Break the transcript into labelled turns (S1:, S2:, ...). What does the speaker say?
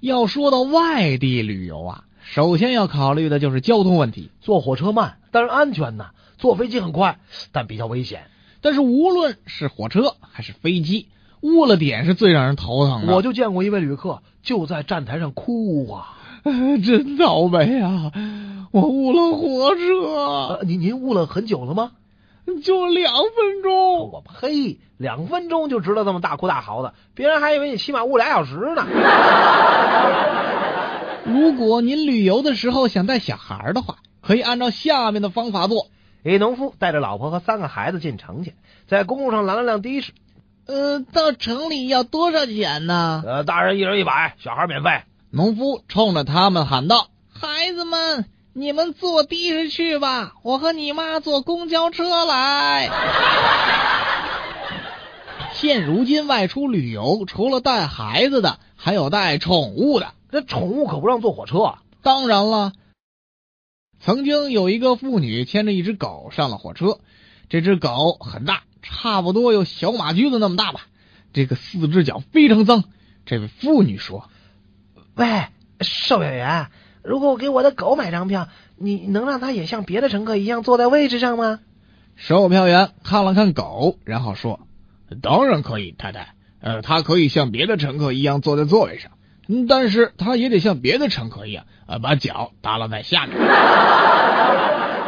S1: 要说到外地旅游啊，首先要考虑的就是交通问题。
S2: 坐火车慢，但是安全呐；坐飞机很快，但比较危险。
S1: 但是无论是火车还是飞机，误了点是最让人头疼的。
S2: 我就见过一位旅客就在站台上哭啊，
S1: 真倒霉啊！我误了火车。
S2: 呃，您您误了很久了吗？
S1: 就两分钟。
S2: 我呸！两分钟就值得这么大哭大嚎的？别人还以为你起码误俩小时呢。
S1: 如果您旅游的时候想带小孩的话，可以按照下面的方法做。
S2: 一农夫带着老婆和三个孩子进城去，在公路上拦了辆的士。
S1: 呃，到城里要多少钱呢？
S2: 呃，大人一人一百，小孩免费。
S1: 农夫冲着他们喊道：“孩子们，你们坐的士去吧，我和你妈坐公交车来。” 现如今外出旅游，除了带孩子的，还有带宠物的。
S2: 这宠物可不让坐火车啊！
S1: 当然了，曾经有一个妇女牵着一只狗上了火车，这只狗很大，差不多有小马驹子那么大吧。这个四只脚非常脏。这位妇女说：“
S2: 喂，售票员，如果我给我的狗买张票，你能让它也像别的乘客一样坐在位置上吗？”
S1: 售票员看了看狗，然后说：“当然可以，太太。呃，它可以像别的乘客一样坐在座位上。”但是他也得像别的乘客一样，呃，把脚耷拉在下面。